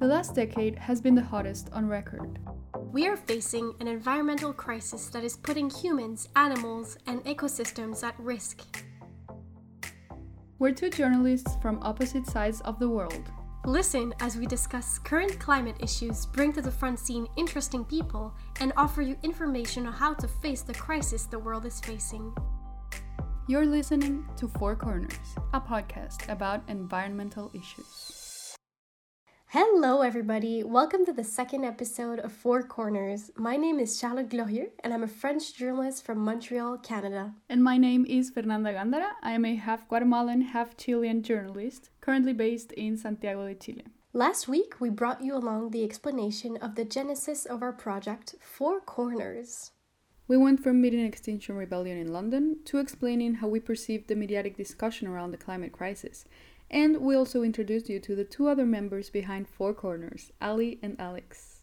The last decade has been the hottest on record. We are facing an environmental crisis that is putting humans, animals, and ecosystems at risk. We're two journalists from opposite sides of the world. Listen as we discuss current climate issues, bring to the front scene interesting people, and offer you information on how to face the crisis the world is facing. You're listening to Four Corners, a podcast about environmental issues. Hello, everybody. Welcome to the second episode of Four Corners. My name is Charlotte Glorieux, and I'm a French journalist from Montreal, Canada. And my name is Fernanda Gándara. I am a half Guatemalan, half Chilean journalist, currently based in Santiago de Chile. Last week, we brought you along the explanation of the genesis of our project, Four Corners. We went from meeting Extinction Rebellion in London to explaining how we perceived the mediatic discussion around the climate crisis and we also introduced you to the two other members behind Four Corners, Ali and Alex.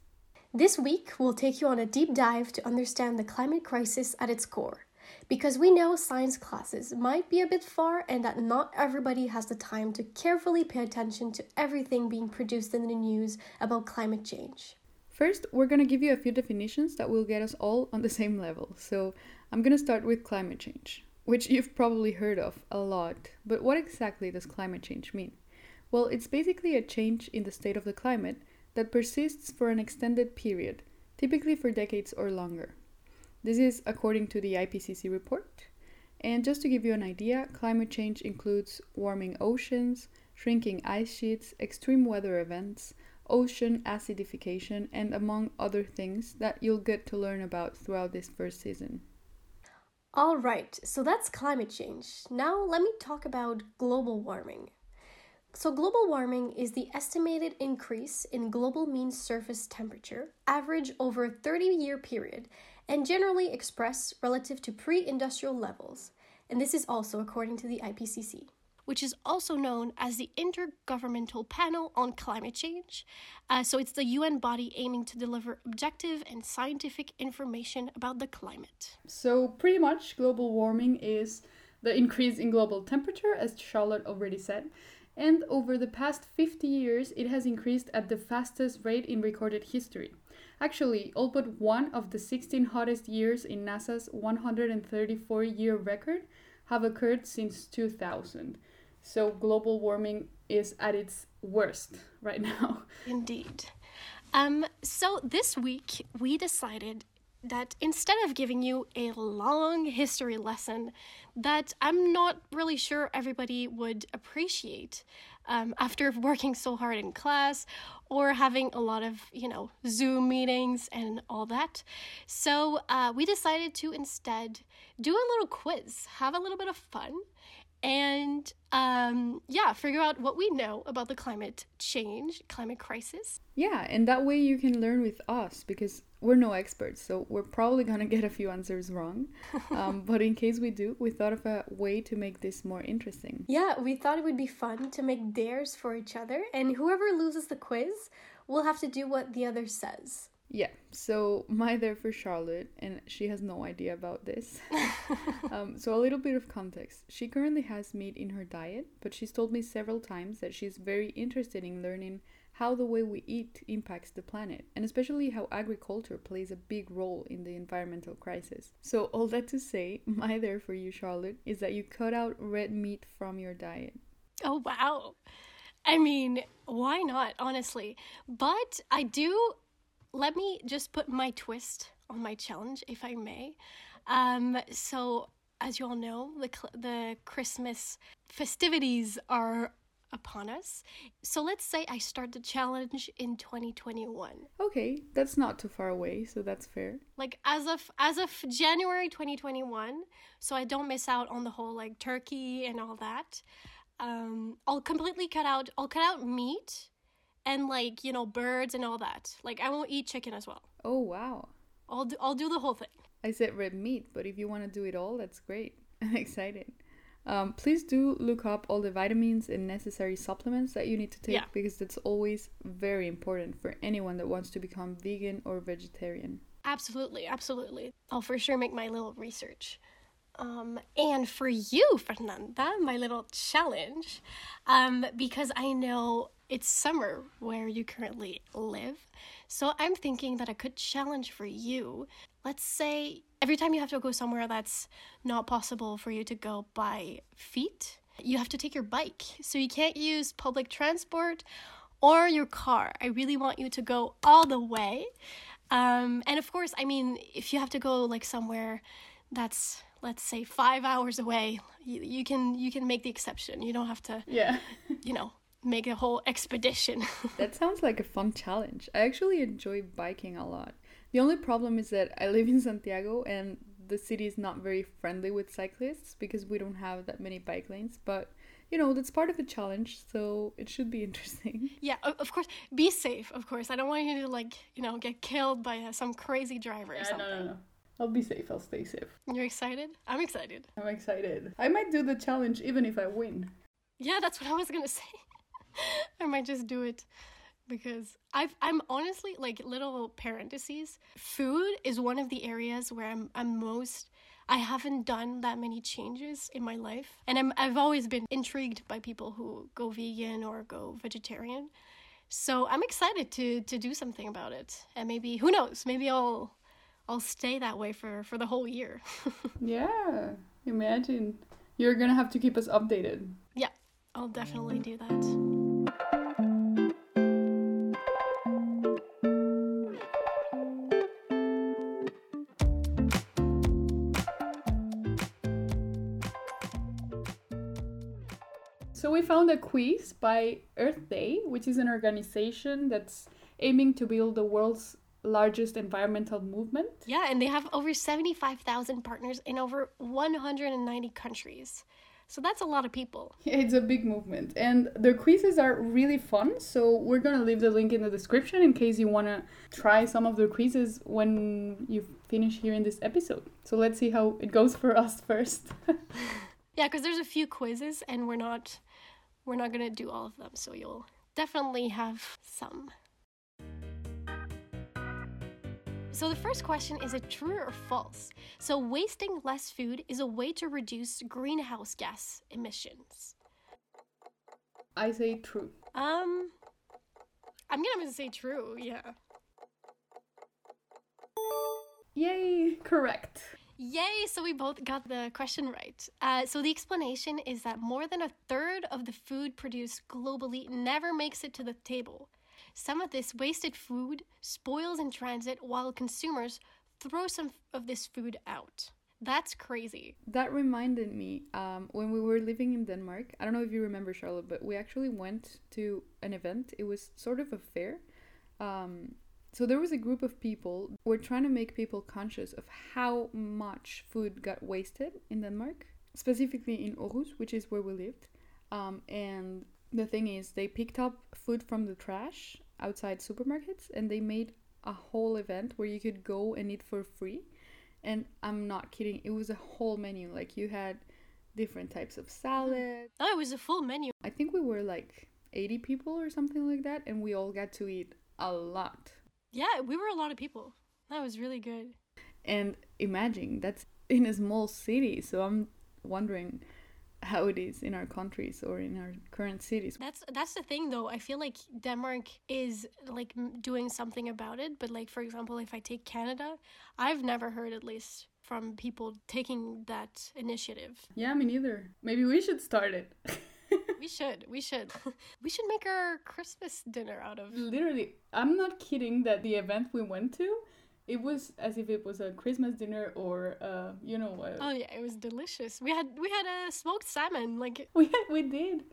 This week, we'll take you on a deep dive to understand the climate crisis at its core. Because we know science classes might be a bit far and that not everybody has the time to carefully pay attention to everything being produced in the news about climate change. First, we're going to give you a few definitions that will get us all on the same level. So, I'm going to start with climate change which you've probably heard of a lot. But what exactly does climate change mean? Well, it's basically a change in the state of the climate that persists for an extended period, typically for decades or longer. This is according to the IPCC report. And just to give you an idea, climate change includes warming oceans, shrinking ice sheets, extreme weather events, ocean acidification, and among other things that you'll get to learn about throughout this first season. All right, so that's climate change. Now let me talk about global warming. So, global warming is the estimated increase in global mean surface temperature, average over a 30 year period, and generally expressed relative to pre industrial levels. And this is also according to the IPCC which is also known as the Intergovernmental Panel on Climate Change. Uh, so it's the UN body aiming to deliver objective and scientific information about the climate. So, pretty much, global warming is the increase in global temperature, as Charlotte already said. And over the past 50 years, it has increased at the fastest rate in recorded history. Actually, all but one of the 16 hottest years in NASA's 134 year record have occurred since 2000. So global warming is at its worst right now. Indeed. Um, so this week we decided that instead of giving you a long history lesson that I'm not really sure everybody would appreciate um, after working so hard in class or having a lot of, you know, Zoom meetings and all that. So uh, we decided to instead do a little quiz, have a little bit of fun, and um, yeah, figure out what we know about the climate change, climate crisis. Yeah, and that way you can learn with us because we're no experts, so we're probably gonna get a few answers wrong. Um, but in case we do, we thought of a way to make this more interesting. Yeah, we thought it would be fun to make dares for each other, and whoever loses the quiz will have to do what the other says. Yeah, so my there for Charlotte, and she has no idea about this. um, so, a little bit of context. She currently has meat in her diet, but she's told me several times that she's very interested in learning how the way we eat impacts the planet, and especially how agriculture plays a big role in the environmental crisis. So, all that to say, my there for you, Charlotte, is that you cut out red meat from your diet. Oh, wow. I mean, why not, honestly? But I do let me just put my twist on my challenge, if I may. Um, so, as you all know, the the Christmas festivities are upon us. So let's say I start the challenge in 2021. Okay, that's not too far away, so that's fair. Like as of as of January 2021, so I don't miss out on the whole like turkey and all that. Um, I'll completely cut out. I'll cut out meat and like you know birds and all that. Like I won't eat chicken as well. Oh wow! I'll do I'll do the whole thing. I said red meat, but if you want to do it all, that's great. I'm excited. Um, please do look up all the vitamins and necessary supplements that you need to take yeah. because that's always very important for anyone that wants to become vegan or vegetarian. Absolutely, absolutely. I'll for sure make my little research. Um, and for you, Fernanda, my little challenge, um, because I know it's summer where you currently live. So I'm thinking that a good challenge for you, let's say every time you have to go somewhere that's not possible for you to go by feet, you have to take your bike. So you can't use public transport or your car. I really want you to go all the way. Um, and of course, I mean, if you have to go like somewhere that's let's say five hours away, you, you can you can make the exception. You don't have to, Yeah. you know, make a whole expedition. that sounds like a fun challenge. I actually enjoy biking a lot. The only problem is that I live in Santiago and the city is not very friendly with cyclists because we don't have that many bike lanes. But you know, that's part of the challenge, so it should be interesting. yeah, of course, be safe. Of course, I don't want you to like you know get killed by uh, some crazy driver or something. No, no, no. I'll be safe. I'll stay safe. You're excited? I'm excited. I'm excited. I might do the challenge even if I win. Yeah, that's what I was gonna say. I might just do it because I've I'm honestly like little parentheses. Food is one of the areas where I'm I'm most I haven't done that many changes in my life, and I'm I've always been intrigued by people who go vegan or go vegetarian. So I'm excited to to do something about it, and maybe who knows? Maybe I'll I'll stay that way for for the whole year. Yeah, imagine. You're gonna have to keep us updated. yeah, I'll definitely do that. Found a quiz by Earth Day, which is an organization that's aiming to build the world's largest environmental movement. Yeah, and they have over 75,000 partners in over 190 countries. So that's a lot of people. Yeah, It's a big movement, and their quizzes are really fun. So we're gonna leave the link in the description in case you wanna try some of their quizzes when you finish hearing this episode. So let's see how it goes for us first. Yeah, because there's a few quizzes and we're not we're not going to do all of them, so you'll definitely have some. So the first question is a true or false? So wasting less food is a way to reduce greenhouse gas emissions. I say true. Um I'm to say true. Yeah. Yay! Correct. Yay! So we both got the question right. Uh, so the explanation is that more than a third of the food produced globally never makes it to the table. Some of this wasted food spoils in transit while consumers throw some of this food out. That's crazy. That reminded me um, when we were living in Denmark. I don't know if you remember, Charlotte, but we actually went to an event. It was sort of a fair. Um, so there was a group of people. We're trying to make people conscious of how much food got wasted in Denmark, specifically in Aarhus, which is where we lived. Um, and the thing is, they picked up food from the trash outside supermarkets, and they made a whole event where you could go and eat for free. And I'm not kidding, it was a whole menu. Like you had different types of salad. Oh, it was a full menu. I think we were like 80 people or something like that, and we all got to eat a lot. Yeah, we were a lot of people. That was really good. And imagine that's in a small city, so I'm wondering how it is in our countries or in our current cities. That's that's the thing though. I feel like Denmark is like doing something about it, but like for example, if I take Canada, I've never heard at least from people taking that initiative. Yeah, me neither. Maybe we should start it. we should. We should. we should make our Christmas dinner out of Literally, I'm not kidding that the event we went to, it was as if it was a Christmas dinner or, uh, you know, uh, Oh yeah, it was delicious. We had we had a smoked salmon. Like we we did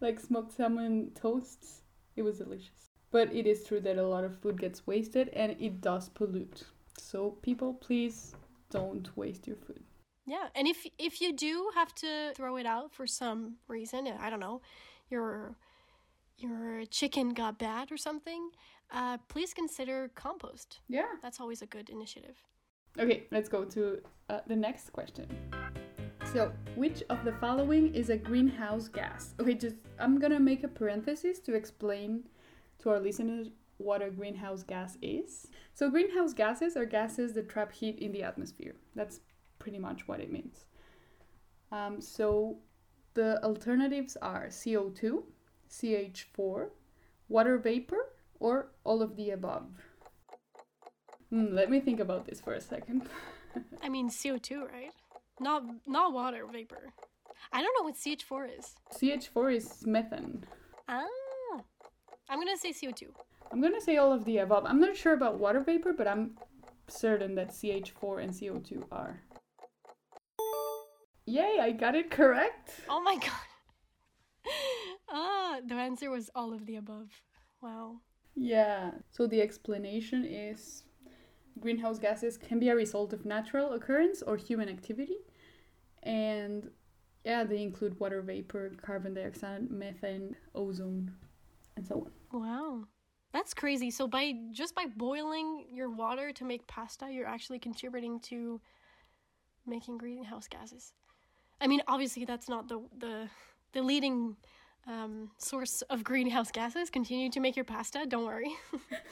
like smoked salmon toasts. It was delicious. But it is true that a lot of food gets wasted and it does pollute. So people, please don't waste your food. Yeah, and if if you do have to throw it out for some reason, I don't know, your your chicken got bad or something, uh, please consider compost. Yeah. That's always a good initiative. Okay, let's go to uh, the next question. So, which of the following is a greenhouse gas? Okay, just I'm gonna make a parenthesis to explain to our listeners what a greenhouse gas is. So, greenhouse gases are gases that trap heat in the atmosphere. That's pretty much what it means. Um, so, the alternatives are CO2, CH4, water vapor, or all of the above? Hmm, let me think about this for a second. I mean CO2, right? Not not water vapor. I don't know what CH4 is. CH4 is methane. Ah. I'm gonna say CO2. I'm gonna say all of the above. I'm not sure about water vapor, but I'm certain that CH4 and CO2 are. Yay, I got it correct. Oh my god. ah, the answer was all of the above. Wow. Yeah. So the explanation is greenhouse gases can be a result of natural occurrence or human activity. And yeah, they include water vapor, carbon dioxide, methane, ozone, and so on. Wow. That's crazy. So by just by boiling your water to make pasta, you're actually contributing to making greenhouse gases. I mean, obviously that's not the the the leading um, source of greenhouse gases. Continue to make your pasta. Don't worry.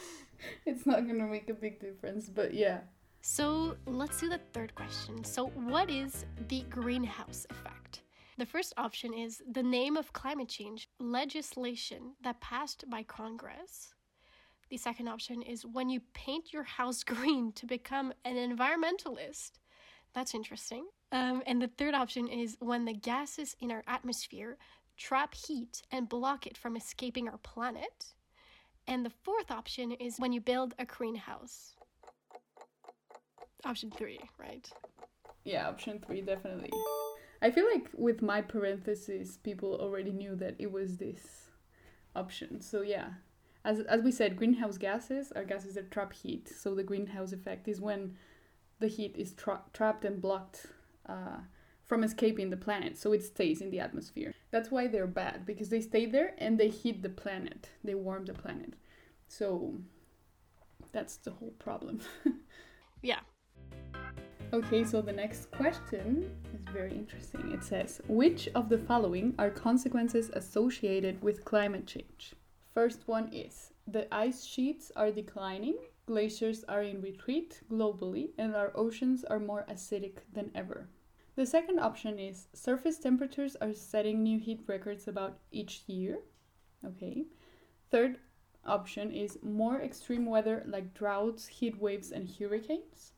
it's not gonna make a big difference, but yeah. So let's do the third question. So, what is the greenhouse effect? The first option is the name of climate change legislation that passed by Congress. The second option is when you paint your house green to become an environmentalist. That's interesting. Um, and the third option is when the gases in our atmosphere trap heat and block it from escaping our planet. And the fourth option is when you build a greenhouse. Option three, right? Yeah, option three, definitely. I feel like with my parentheses, people already knew that it was this option. So yeah, as as we said, greenhouse gases are gases that trap heat. So the greenhouse effect is when the heat is tra- trapped and blocked uh, from escaping the planet, so it stays in the atmosphere. That's why they're bad because they stay there and they heat the planet. They warm the planet. So that's the whole problem. yeah. Okay, so the next question is very interesting. It says, Which of the following are consequences associated with climate change? First one is the ice sheets are declining, glaciers are in retreat globally, and our oceans are more acidic than ever. The second option is surface temperatures are setting new heat records about each year. Okay. Third option is more extreme weather like droughts, heat waves, and hurricanes.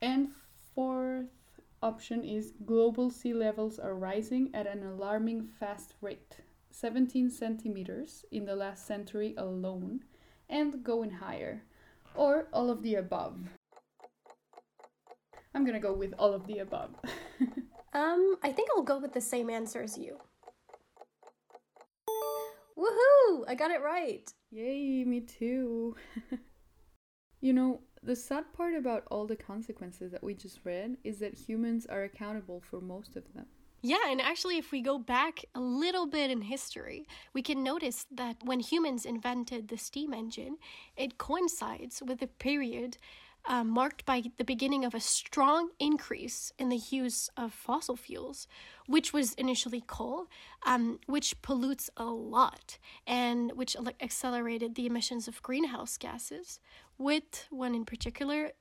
And fourth option is global sea levels are rising at an alarming fast rate 17 centimeters in the last century alone and going higher, or all of the above. I'm gonna go with all of the above. um, I think I'll go with the same answer as you. Woohoo! I got it right! Yay, me too. you know, the sad part about all the consequences that we just read is that humans are accountable for most of them. Yeah, and actually, if we go back a little bit in history, we can notice that when humans invented the steam engine, it coincides with a period uh, marked by the beginning of a strong increase in the use of fossil fuels, which was initially coal, um, which pollutes a lot and which accelerated the emissions of greenhouse gases, with one in particular,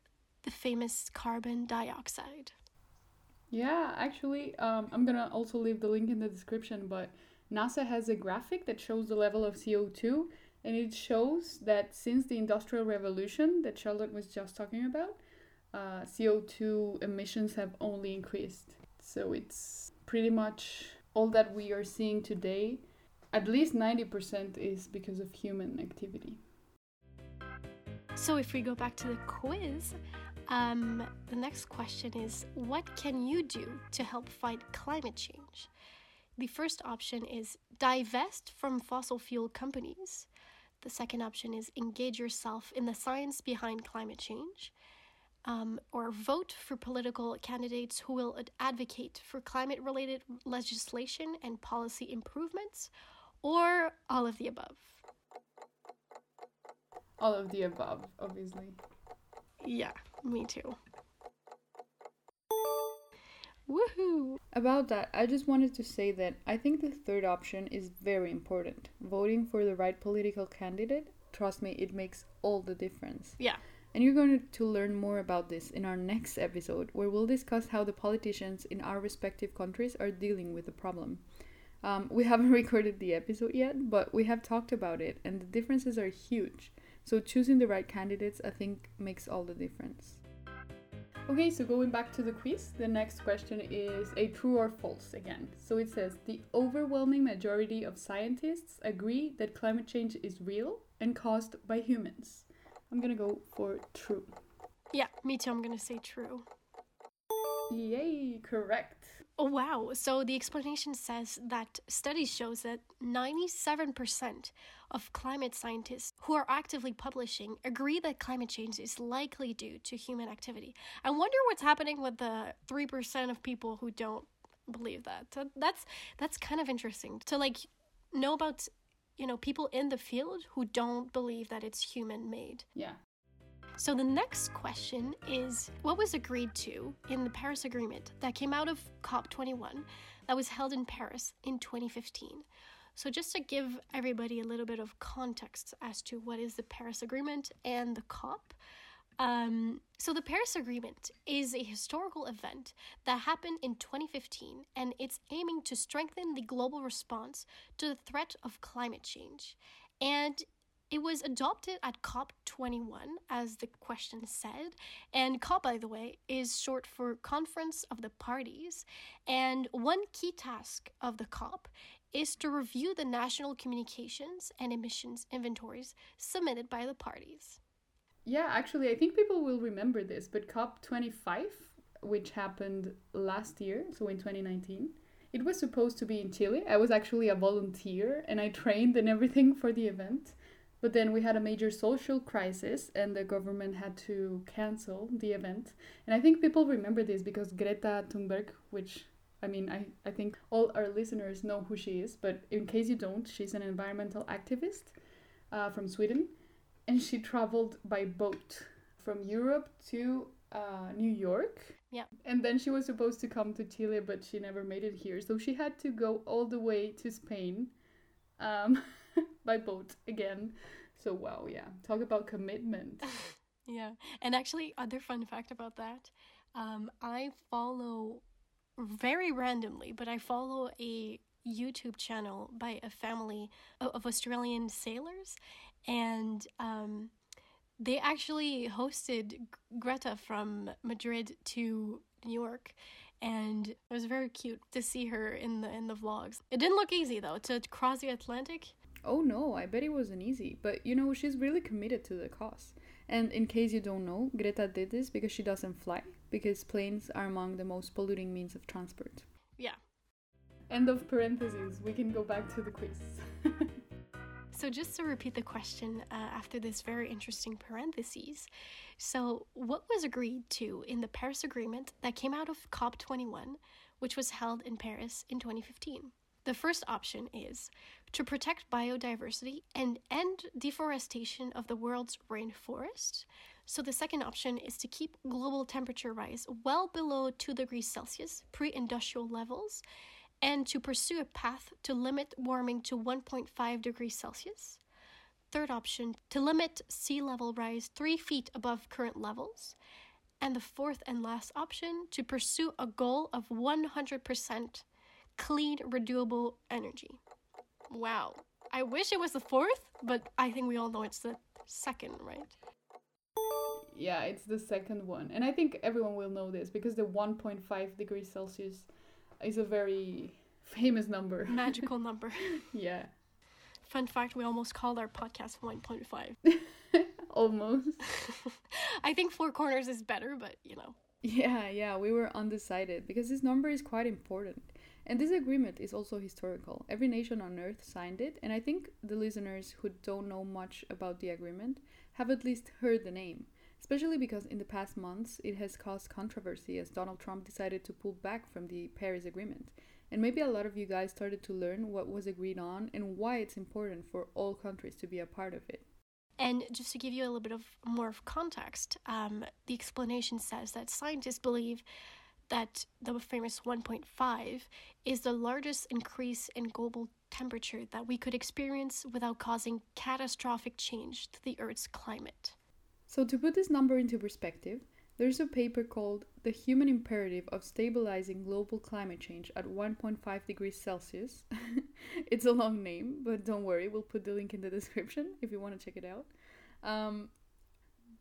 the famous carbon dioxide. Yeah, actually, um, I'm gonna also leave the link in the description, but NASA has a graphic that shows the level of CO2 and it shows that since the industrial revolution that charlotte was just talking about uh, co2 emissions have only increased. So it's pretty much all that we are seeing today. At least 90% is because of human activity. So if we go back to the quiz um, the next question is what can you do to help fight climate change the first option is divest from fossil fuel companies the second option is engage yourself in the science behind climate change. Um, or vote for political candidates who will advocate for climate related legislation and policy improvements, or all of the above? All of the above, obviously. Yeah, me too. Woohoo! About that, I just wanted to say that I think the third option is very important. Voting for the right political candidate, trust me, it makes all the difference. Yeah. And you're going to learn more about this in our next episode, where we'll discuss how the politicians in our respective countries are dealing with the problem. Um, we haven't recorded the episode yet, but we have talked about it, and the differences are huge. So choosing the right candidates, I think, makes all the difference. Okay, so going back to the quiz, the next question is a true or false again. So it says the overwhelming majority of scientists agree that climate change is real and caused by humans. I'm gonna go for true. Yeah, me too. I'm gonna say true. Yay, correct. Oh, wow. So the explanation says that studies shows that 97% of climate scientists who are actively publishing agree that climate change is likely due to human activity. I wonder what's happening with the 3% of people who don't believe that. So that's that's kind of interesting to like know about you know people in the field who don't believe that it's human made. Yeah. So the next question is what was agreed to in the Paris Agreement that came out of COP21 that was held in Paris in 2015? So just to give everybody a little bit of context as to what is the Paris Agreement and the COP. Um, so the Paris Agreement is a historical event that happened in 2015 and it's aiming to strengthen the global response to the threat of climate change. And it was adopted at COP21, as the question said. And COP, by the way, is short for Conference of the Parties. And one key task of the COP is to review the national communications and emissions inventories submitted by the parties. Yeah, actually, I think people will remember this, but COP25, which happened last year, so in 2019, it was supposed to be in Chile. I was actually a volunteer and I trained and everything for the event. But then we had a major social crisis and the government had to cancel the event. And I think people remember this because Greta Thunberg, which I mean, I, I think all our listeners know who she is, but in case you don't, she's an environmental activist uh, from Sweden. And she traveled by boat from Europe to uh, New York. Yeah. And then she was supposed to come to Chile, but she never made it here. So she had to go all the way to Spain. Um, by boat again. So wow, yeah. Talk about commitment. yeah. And actually other fun fact about that, um, I follow very randomly, but I follow a YouTube channel by a family of Australian sailors, and um, they actually hosted Greta from Madrid to New York, and it was very cute to see her in the in the vlogs. It didn't look easy though to cross the Atlantic. Oh no, I bet it wasn't easy. But you know, she's really committed to the cause. And in case you don't know, Greta did this because she doesn't fly, because planes are among the most polluting means of transport. Yeah. End of parentheses. We can go back to the quiz. so, just to repeat the question uh, after this very interesting parentheses. So, what was agreed to in the Paris Agreement that came out of COP21, which was held in Paris in 2015? The first option is to protect biodiversity and end deforestation of the world's rainforest. So, the second option is to keep global temperature rise well below 2 degrees Celsius, pre industrial levels, and to pursue a path to limit warming to 1.5 degrees Celsius. Third option, to limit sea level rise 3 feet above current levels. And the fourth and last option, to pursue a goal of 100% clean, renewable energy. Wow. I wish it was the fourth, but I think we all know it's the second, right? Yeah, it's the second one. And I think everyone will know this because the 1.5 degrees Celsius is a very famous number. Magical number. yeah. Fun fact we almost called our podcast 1.5. almost. I think Four Corners is better, but you know. Yeah, yeah, we were undecided because this number is quite important. And this agreement is also historical. Every nation on earth signed it, and I think the listeners who don't know much about the agreement have at least heard the name, especially because in the past months it has caused controversy as Donald Trump decided to pull back from the Paris Agreement. And maybe a lot of you guys started to learn what was agreed on and why it's important for all countries to be a part of it. And just to give you a little bit of more context, um, the explanation says that scientists believe that the famous 1.5 is the largest increase in global temperature that we could experience without causing catastrophic change to the Earth's climate. So, to put this number into perspective, There's a paper called The Human Imperative of Stabilizing Global Climate Change at 1.5 degrees Celsius. it's a long name, but don't worry, we'll put the link in the description if you want to check it out. Um,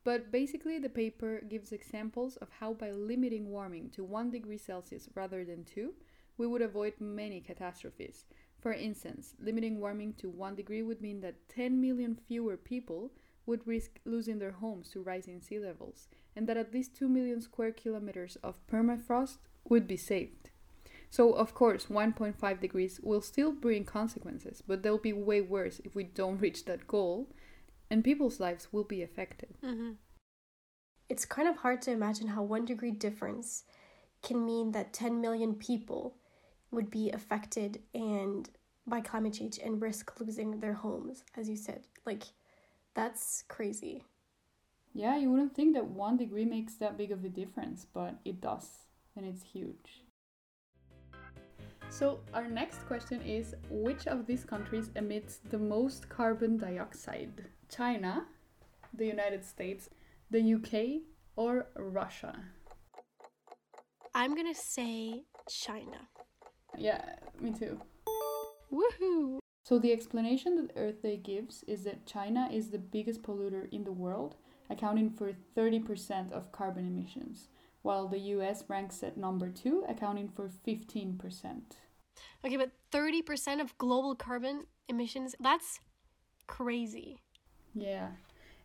but basically, the paper gives examples of how by limiting warming to 1 degree Celsius rather than 2, we would avoid many catastrophes. For instance, limiting warming to 1 degree would mean that 10 million fewer people would risk losing their homes to rising sea levels, and that at least 2 million square kilometers of permafrost would be saved. So, of course, 1.5 degrees will still bring consequences, but they'll be way worse if we don't reach that goal, and people's lives will be affected. Mm-hmm. It's kind of hard to imagine how one degree difference can mean that 10 million people would be affected and by climate change and risk losing their homes, as you said. Like, that's crazy. Yeah, you wouldn't think that one degree makes that big of a difference, but it does, and it's huge. So, our next question is Which of these countries emits the most carbon dioxide? China, the United States, the UK, or Russia? I'm gonna say China. Yeah, me too. Woohoo! So the explanation that Earth Day gives is that China is the biggest polluter in the world, accounting for 30% of carbon emissions, while the US ranks at number 2, accounting for 15%. Okay, but 30% of global carbon emissions, that's crazy. Yeah.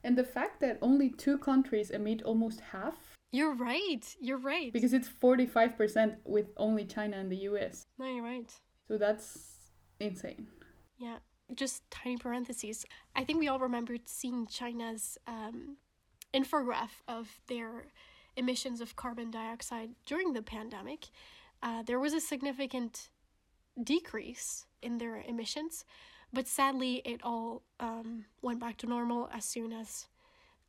And the fact that only two countries emit almost half. You're right. You're right. Because it's 45% with only China and the US. No, you're right. So that's insane. Yeah, just tiny parentheses. I think we all remembered seeing China's um, infograph of their emissions of carbon dioxide during the pandemic. Uh, there was a significant decrease in their emissions, but sadly, it all um, went back to normal as soon as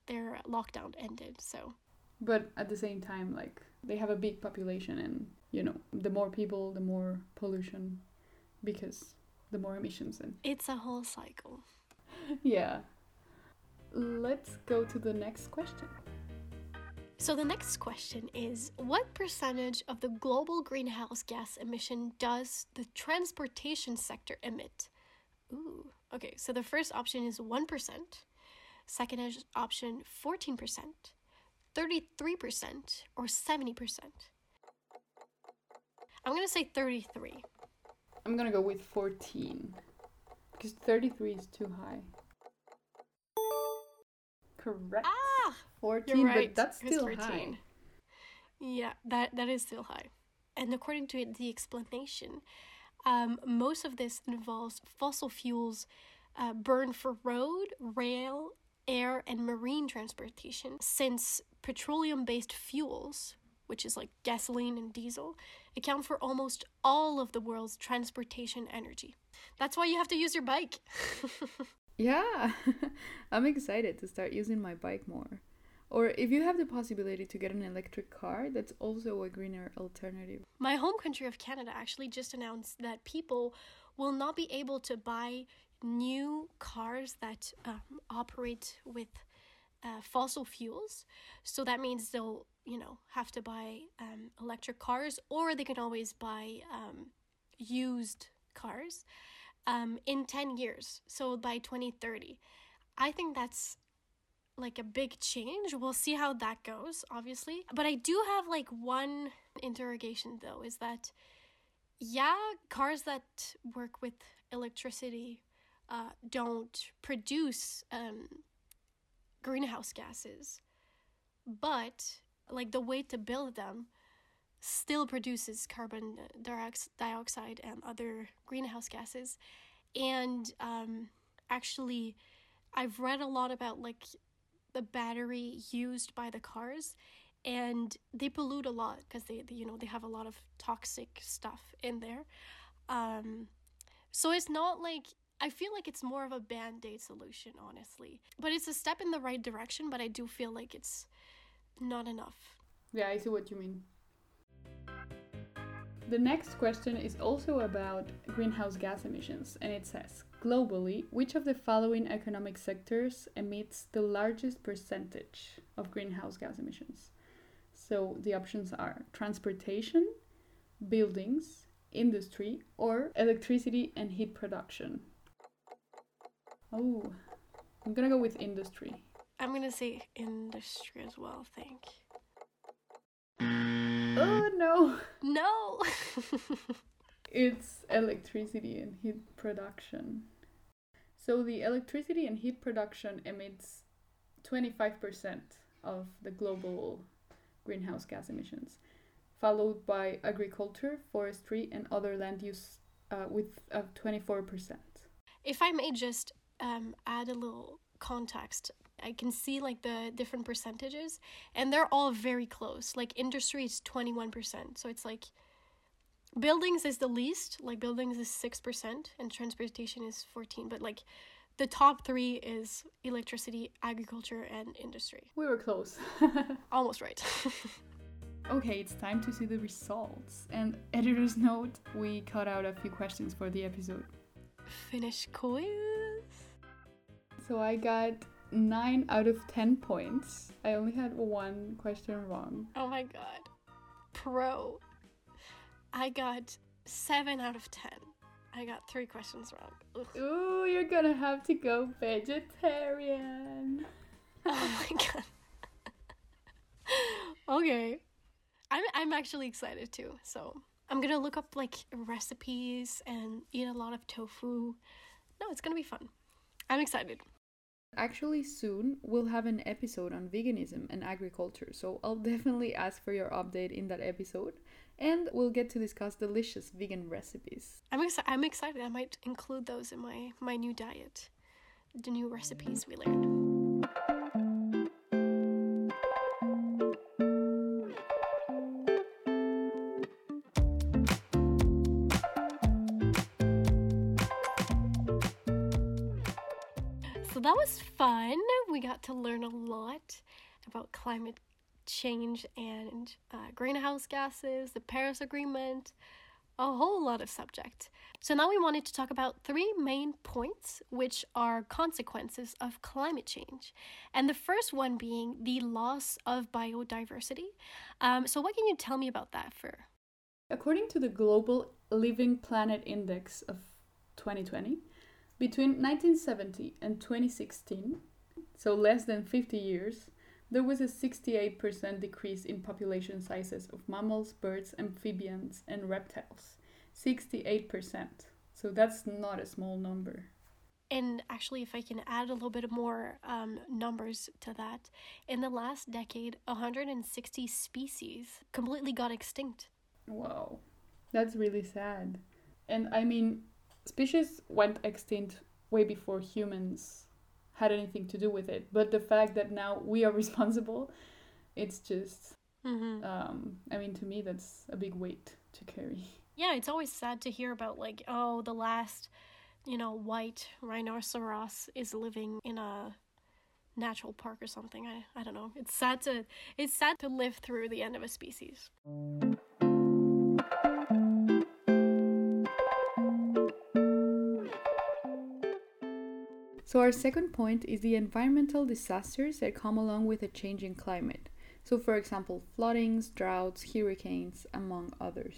their lockdown ended. So, but at the same time, like they have a big population, and you know, the more people, the more pollution, because the more emissions in. It's a whole cycle. yeah. Let's go to the next question. So, the next question is What percentage of the global greenhouse gas emission does the transportation sector emit? Ooh, okay, so the first option is 1%, second option 14%, 33%, or 70%. I'm gonna say 33. I'm gonna go with 14 because 33 is too high. Correct. Ah, 14, right. but that's still high. Yeah, that that is still high. And according to the explanation, um, most of this involves fossil fuels uh, burned for road, rail, air, and marine transportation, since petroleum based fuels, which is like gasoline and diesel, account for almost all of the world's transportation energy. That's why you have to use your bike. yeah, I'm excited to start using my bike more. Or if you have the possibility to get an electric car, that's also a greener alternative. My home country of Canada actually just announced that people will not be able to buy new cars that um, operate with uh, fossil fuels. So that means they'll, you know, have to buy um, electric cars, or they can always buy um, used cars um, in 10 years. So by 2030. I think that's like a big change. We'll see how that goes, obviously. But I do have like one interrogation though is that, yeah, cars that work with electricity uh, don't produce um, greenhouse gases, but like the way to build them still produces carbon dioxide and other greenhouse gases. And um, actually, I've read a lot about like the battery used by the cars and they pollute a lot because they, they, you know they have a lot of toxic stuff in there. Um so it's not like i feel like it's more of a band-aid solution honestly. But it's a step in the right direction but i do feel like it's not enough. Yeah i see what you mean. The next question is also about greenhouse gas emissions, and it says globally, which of the following economic sectors emits the largest percentage of greenhouse gas emissions? So the options are transportation, buildings, industry, or electricity and heat production. Oh, I'm gonna go with industry. I'm gonna say industry as well, I think. Oh no! No! It's electricity and heat production. So the electricity and heat production emits 25% of the global greenhouse gas emissions, followed by agriculture, forestry, and other land use uh, with uh, 24%. if I may just um, add a little context, I can see like the different percentages, and they're all very close. Like industry is 21%. So it's like buildings is the least, like buildings is 6%, and transportation is 14 But like the top three is electricity, agriculture, and industry. We were close. Almost right. okay, it's time to see the results. And editor's note, we cut out a few questions for the episode. Finish quiz. So I got 9 out of 10 points. I only had one question wrong. Oh my god. Pro. I got 7 out of 10. I got three questions wrong. Ugh. Ooh, you're gonna have to go vegetarian. Oh my god. okay. I'm I'm actually excited too. So I'm gonna look up like recipes and eat a lot of tofu. No, it's gonna be fun. I'm excited. Actually, soon we'll have an episode on veganism and agriculture, so I'll definitely ask for your update in that episode, and we'll get to discuss delicious vegan recipes. I'm I'm excited. I might include those in my my new diet. The new recipes we learned. So that was fun. We got to learn a lot about climate change and uh, greenhouse gases, the Paris Agreement, a whole lot of subject. So now we wanted to talk about three main points, which are consequences of climate change. And the first one being the loss of biodiversity. Um, so what can you tell me about that, Fur? According to the Global Living Planet Index of 2020, between 1970 and 2016, so less than 50 years, there was a 68% decrease in population sizes of mammals, birds, amphibians, and reptiles. 68%. So that's not a small number. And actually, if I can add a little bit more um, numbers to that, in the last decade, 160 species completely got extinct. Wow. That's really sad. And I mean, species went extinct way before humans had anything to do with it. But the fact that now we are responsible, it's just, Mm-hmm. um, I mean, to me, that's a big weight to carry. Yeah, it's always sad to hear about, like, oh, the last, you know, white rhinoceros is living in a natural park or something. I, I don't know. It's sad to it's sad to live through the end of a species. So, our second point is the environmental disasters that come along with a changing climate. So, for example, floodings, droughts, hurricanes, among others.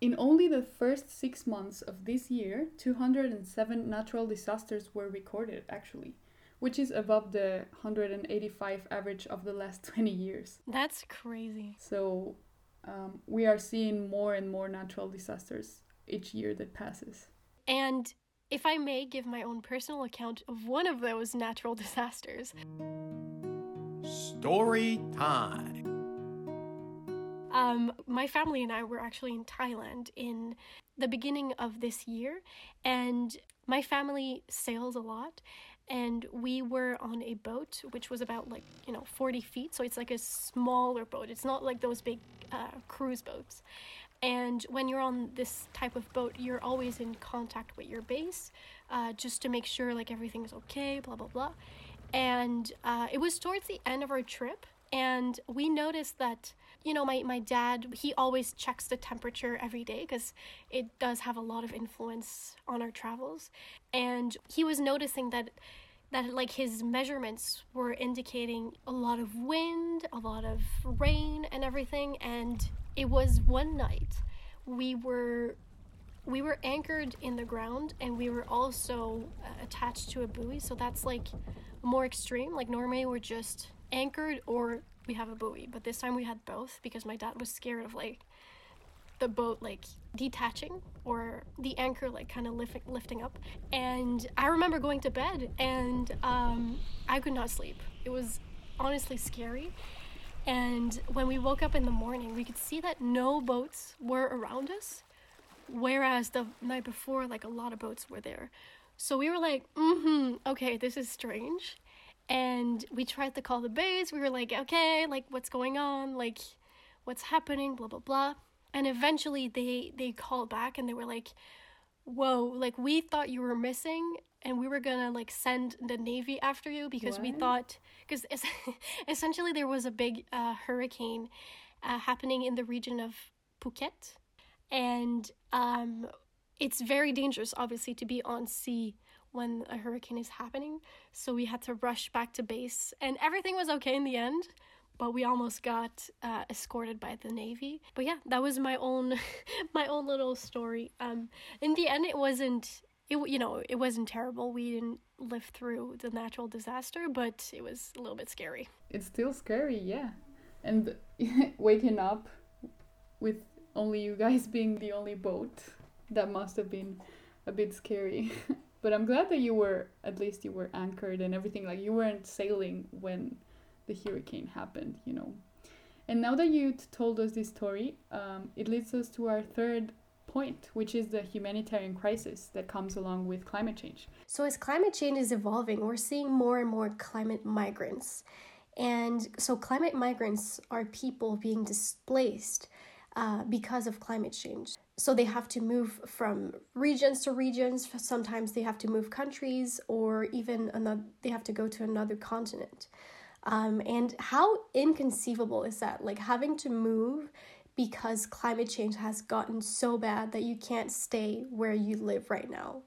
In only the first six months of this year, 207 natural disasters were recorded, actually, which is above the 185 average of the last 20 years. That's crazy. So, um, we are seeing more and more natural disasters each year that passes. And if I may give my own personal account of one of those natural disasters, Story time. Um, my family and I were actually in Thailand in the beginning of this year, and my family sails a lot. And we were on a boat, which was about like, you know, 40 feet. So it's like a smaller boat. It's not like those big uh, cruise boats. And when you're on this type of boat, you're always in contact with your base uh, just to make sure like everything is okay, blah, blah, blah. And uh, it was towards the end of our trip and we noticed that you know my, my dad he always checks the temperature every day because it does have a lot of influence on our travels and he was noticing that that like his measurements were indicating a lot of wind, a lot of rain and everything and it was one night. We were we were anchored in the ground and we were also uh, attached to a buoy. So that's like more extreme. Like normally we're just anchored or we have a buoy but this time we had both because my dad was scared of like the boat like detaching or the anchor like kind of lift, lifting up. And i remember going to bed and um, i could not sleep. It was honestly scary and when we woke up in the morning we could see that no boats were around us whereas the night before like a lot of boats were there. So we were like mm-hmm okay this is strange. And we tried to call the base. We were like okay like what's going on? Like what's happening? Blah blah blah. And eventually they they called back and they were like whoa like we thought you were missing and we were gonna like send the navy after you because we thought because essentially there was a big uh, hurricane uh, happening in the region of phuket and um, it's very dangerous obviously to be on sea when a hurricane is happening so we had to rush back to base and everything was okay in the end but we almost got uh, escorted by the navy but yeah that was my own my own little story um in the end it wasn't it you know it wasn't terrible we didn't live through the natural disaster but it was a little bit scary It's still scary, yeah. And waking up with only you guys being the only boat, that must have been a bit scary. but I'm glad that you were, at least you were anchored and everything. Like you weren't sailing when the hurricane happened, you know. And now that you told us this story, um, it leads us to our third point, which is the humanitarian crisis that comes along with climate change. So, as climate change is evolving, we're seeing more and more climate migrants. And so, climate migrants are people being displaced uh, because of climate change. So, they have to move from regions to regions. Sometimes they have to move countries, or even another, they have to go to another continent. Um, and how inconceivable is that? Like having to move because climate change has gotten so bad that you can't stay where you live right now.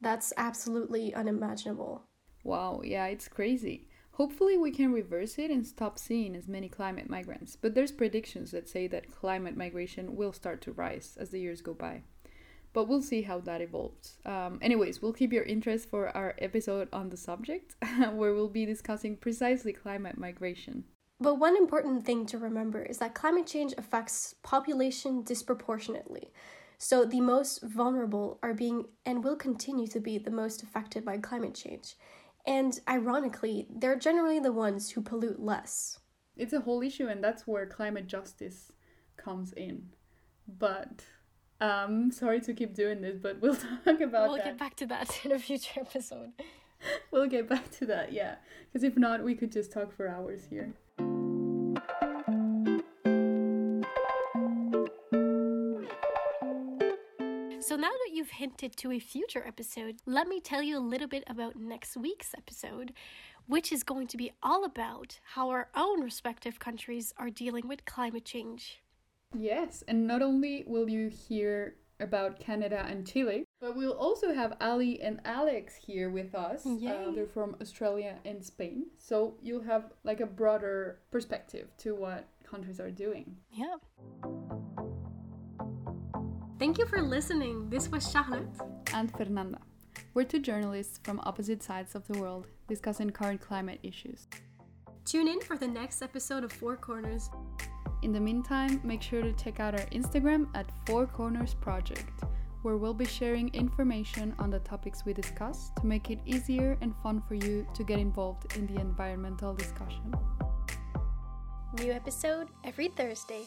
That's absolutely unimaginable. Wow, yeah, it's crazy. Hopefully, we can reverse it and stop seeing as many climate migrants. But there's predictions that say that climate migration will start to rise as the years go by. But we'll see how that evolves. Um, anyways, we'll keep your interest for our episode on the subject, where we'll be discussing precisely climate migration. But one important thing to remember is that climate change affects population disproportionately. So the most vulnerable are being and will continue to be the most affected by climate change. And ironically, they're generally the ones who pollute less. It's a whole issue, and that's where climate justice comes in. But um, sorry to keep doing this, but we'll talk about we'll that. get back to that in a future episode. We'll get back to that, yeah. Because if not, we could just talk for hours here. So now that you've hinted to a future episode, let me tell you a little bit about next week's episode, which is going to be all about how our own respective countries are dealing with climate change. Yes, and not only will you hear about Canada and Chile, but we'll also have Ali and Alex here with us. Uh, they're from Australia and Spain. So you'll have like a broader perspective to what countries are doing. Yeah. Thank you for listening. This was Charlotte. And Fernanda. We're two journalists from opposite sides of the world discussing current climate issues. Tune in for the next episode of Four Corners. In the meantime, make sure to check out our Instagram at Four Corners Project, where we'll be sharing information on the topics we discuss to make it easier and fun for you to get involved in the environmental discussion. New episode every Thursday.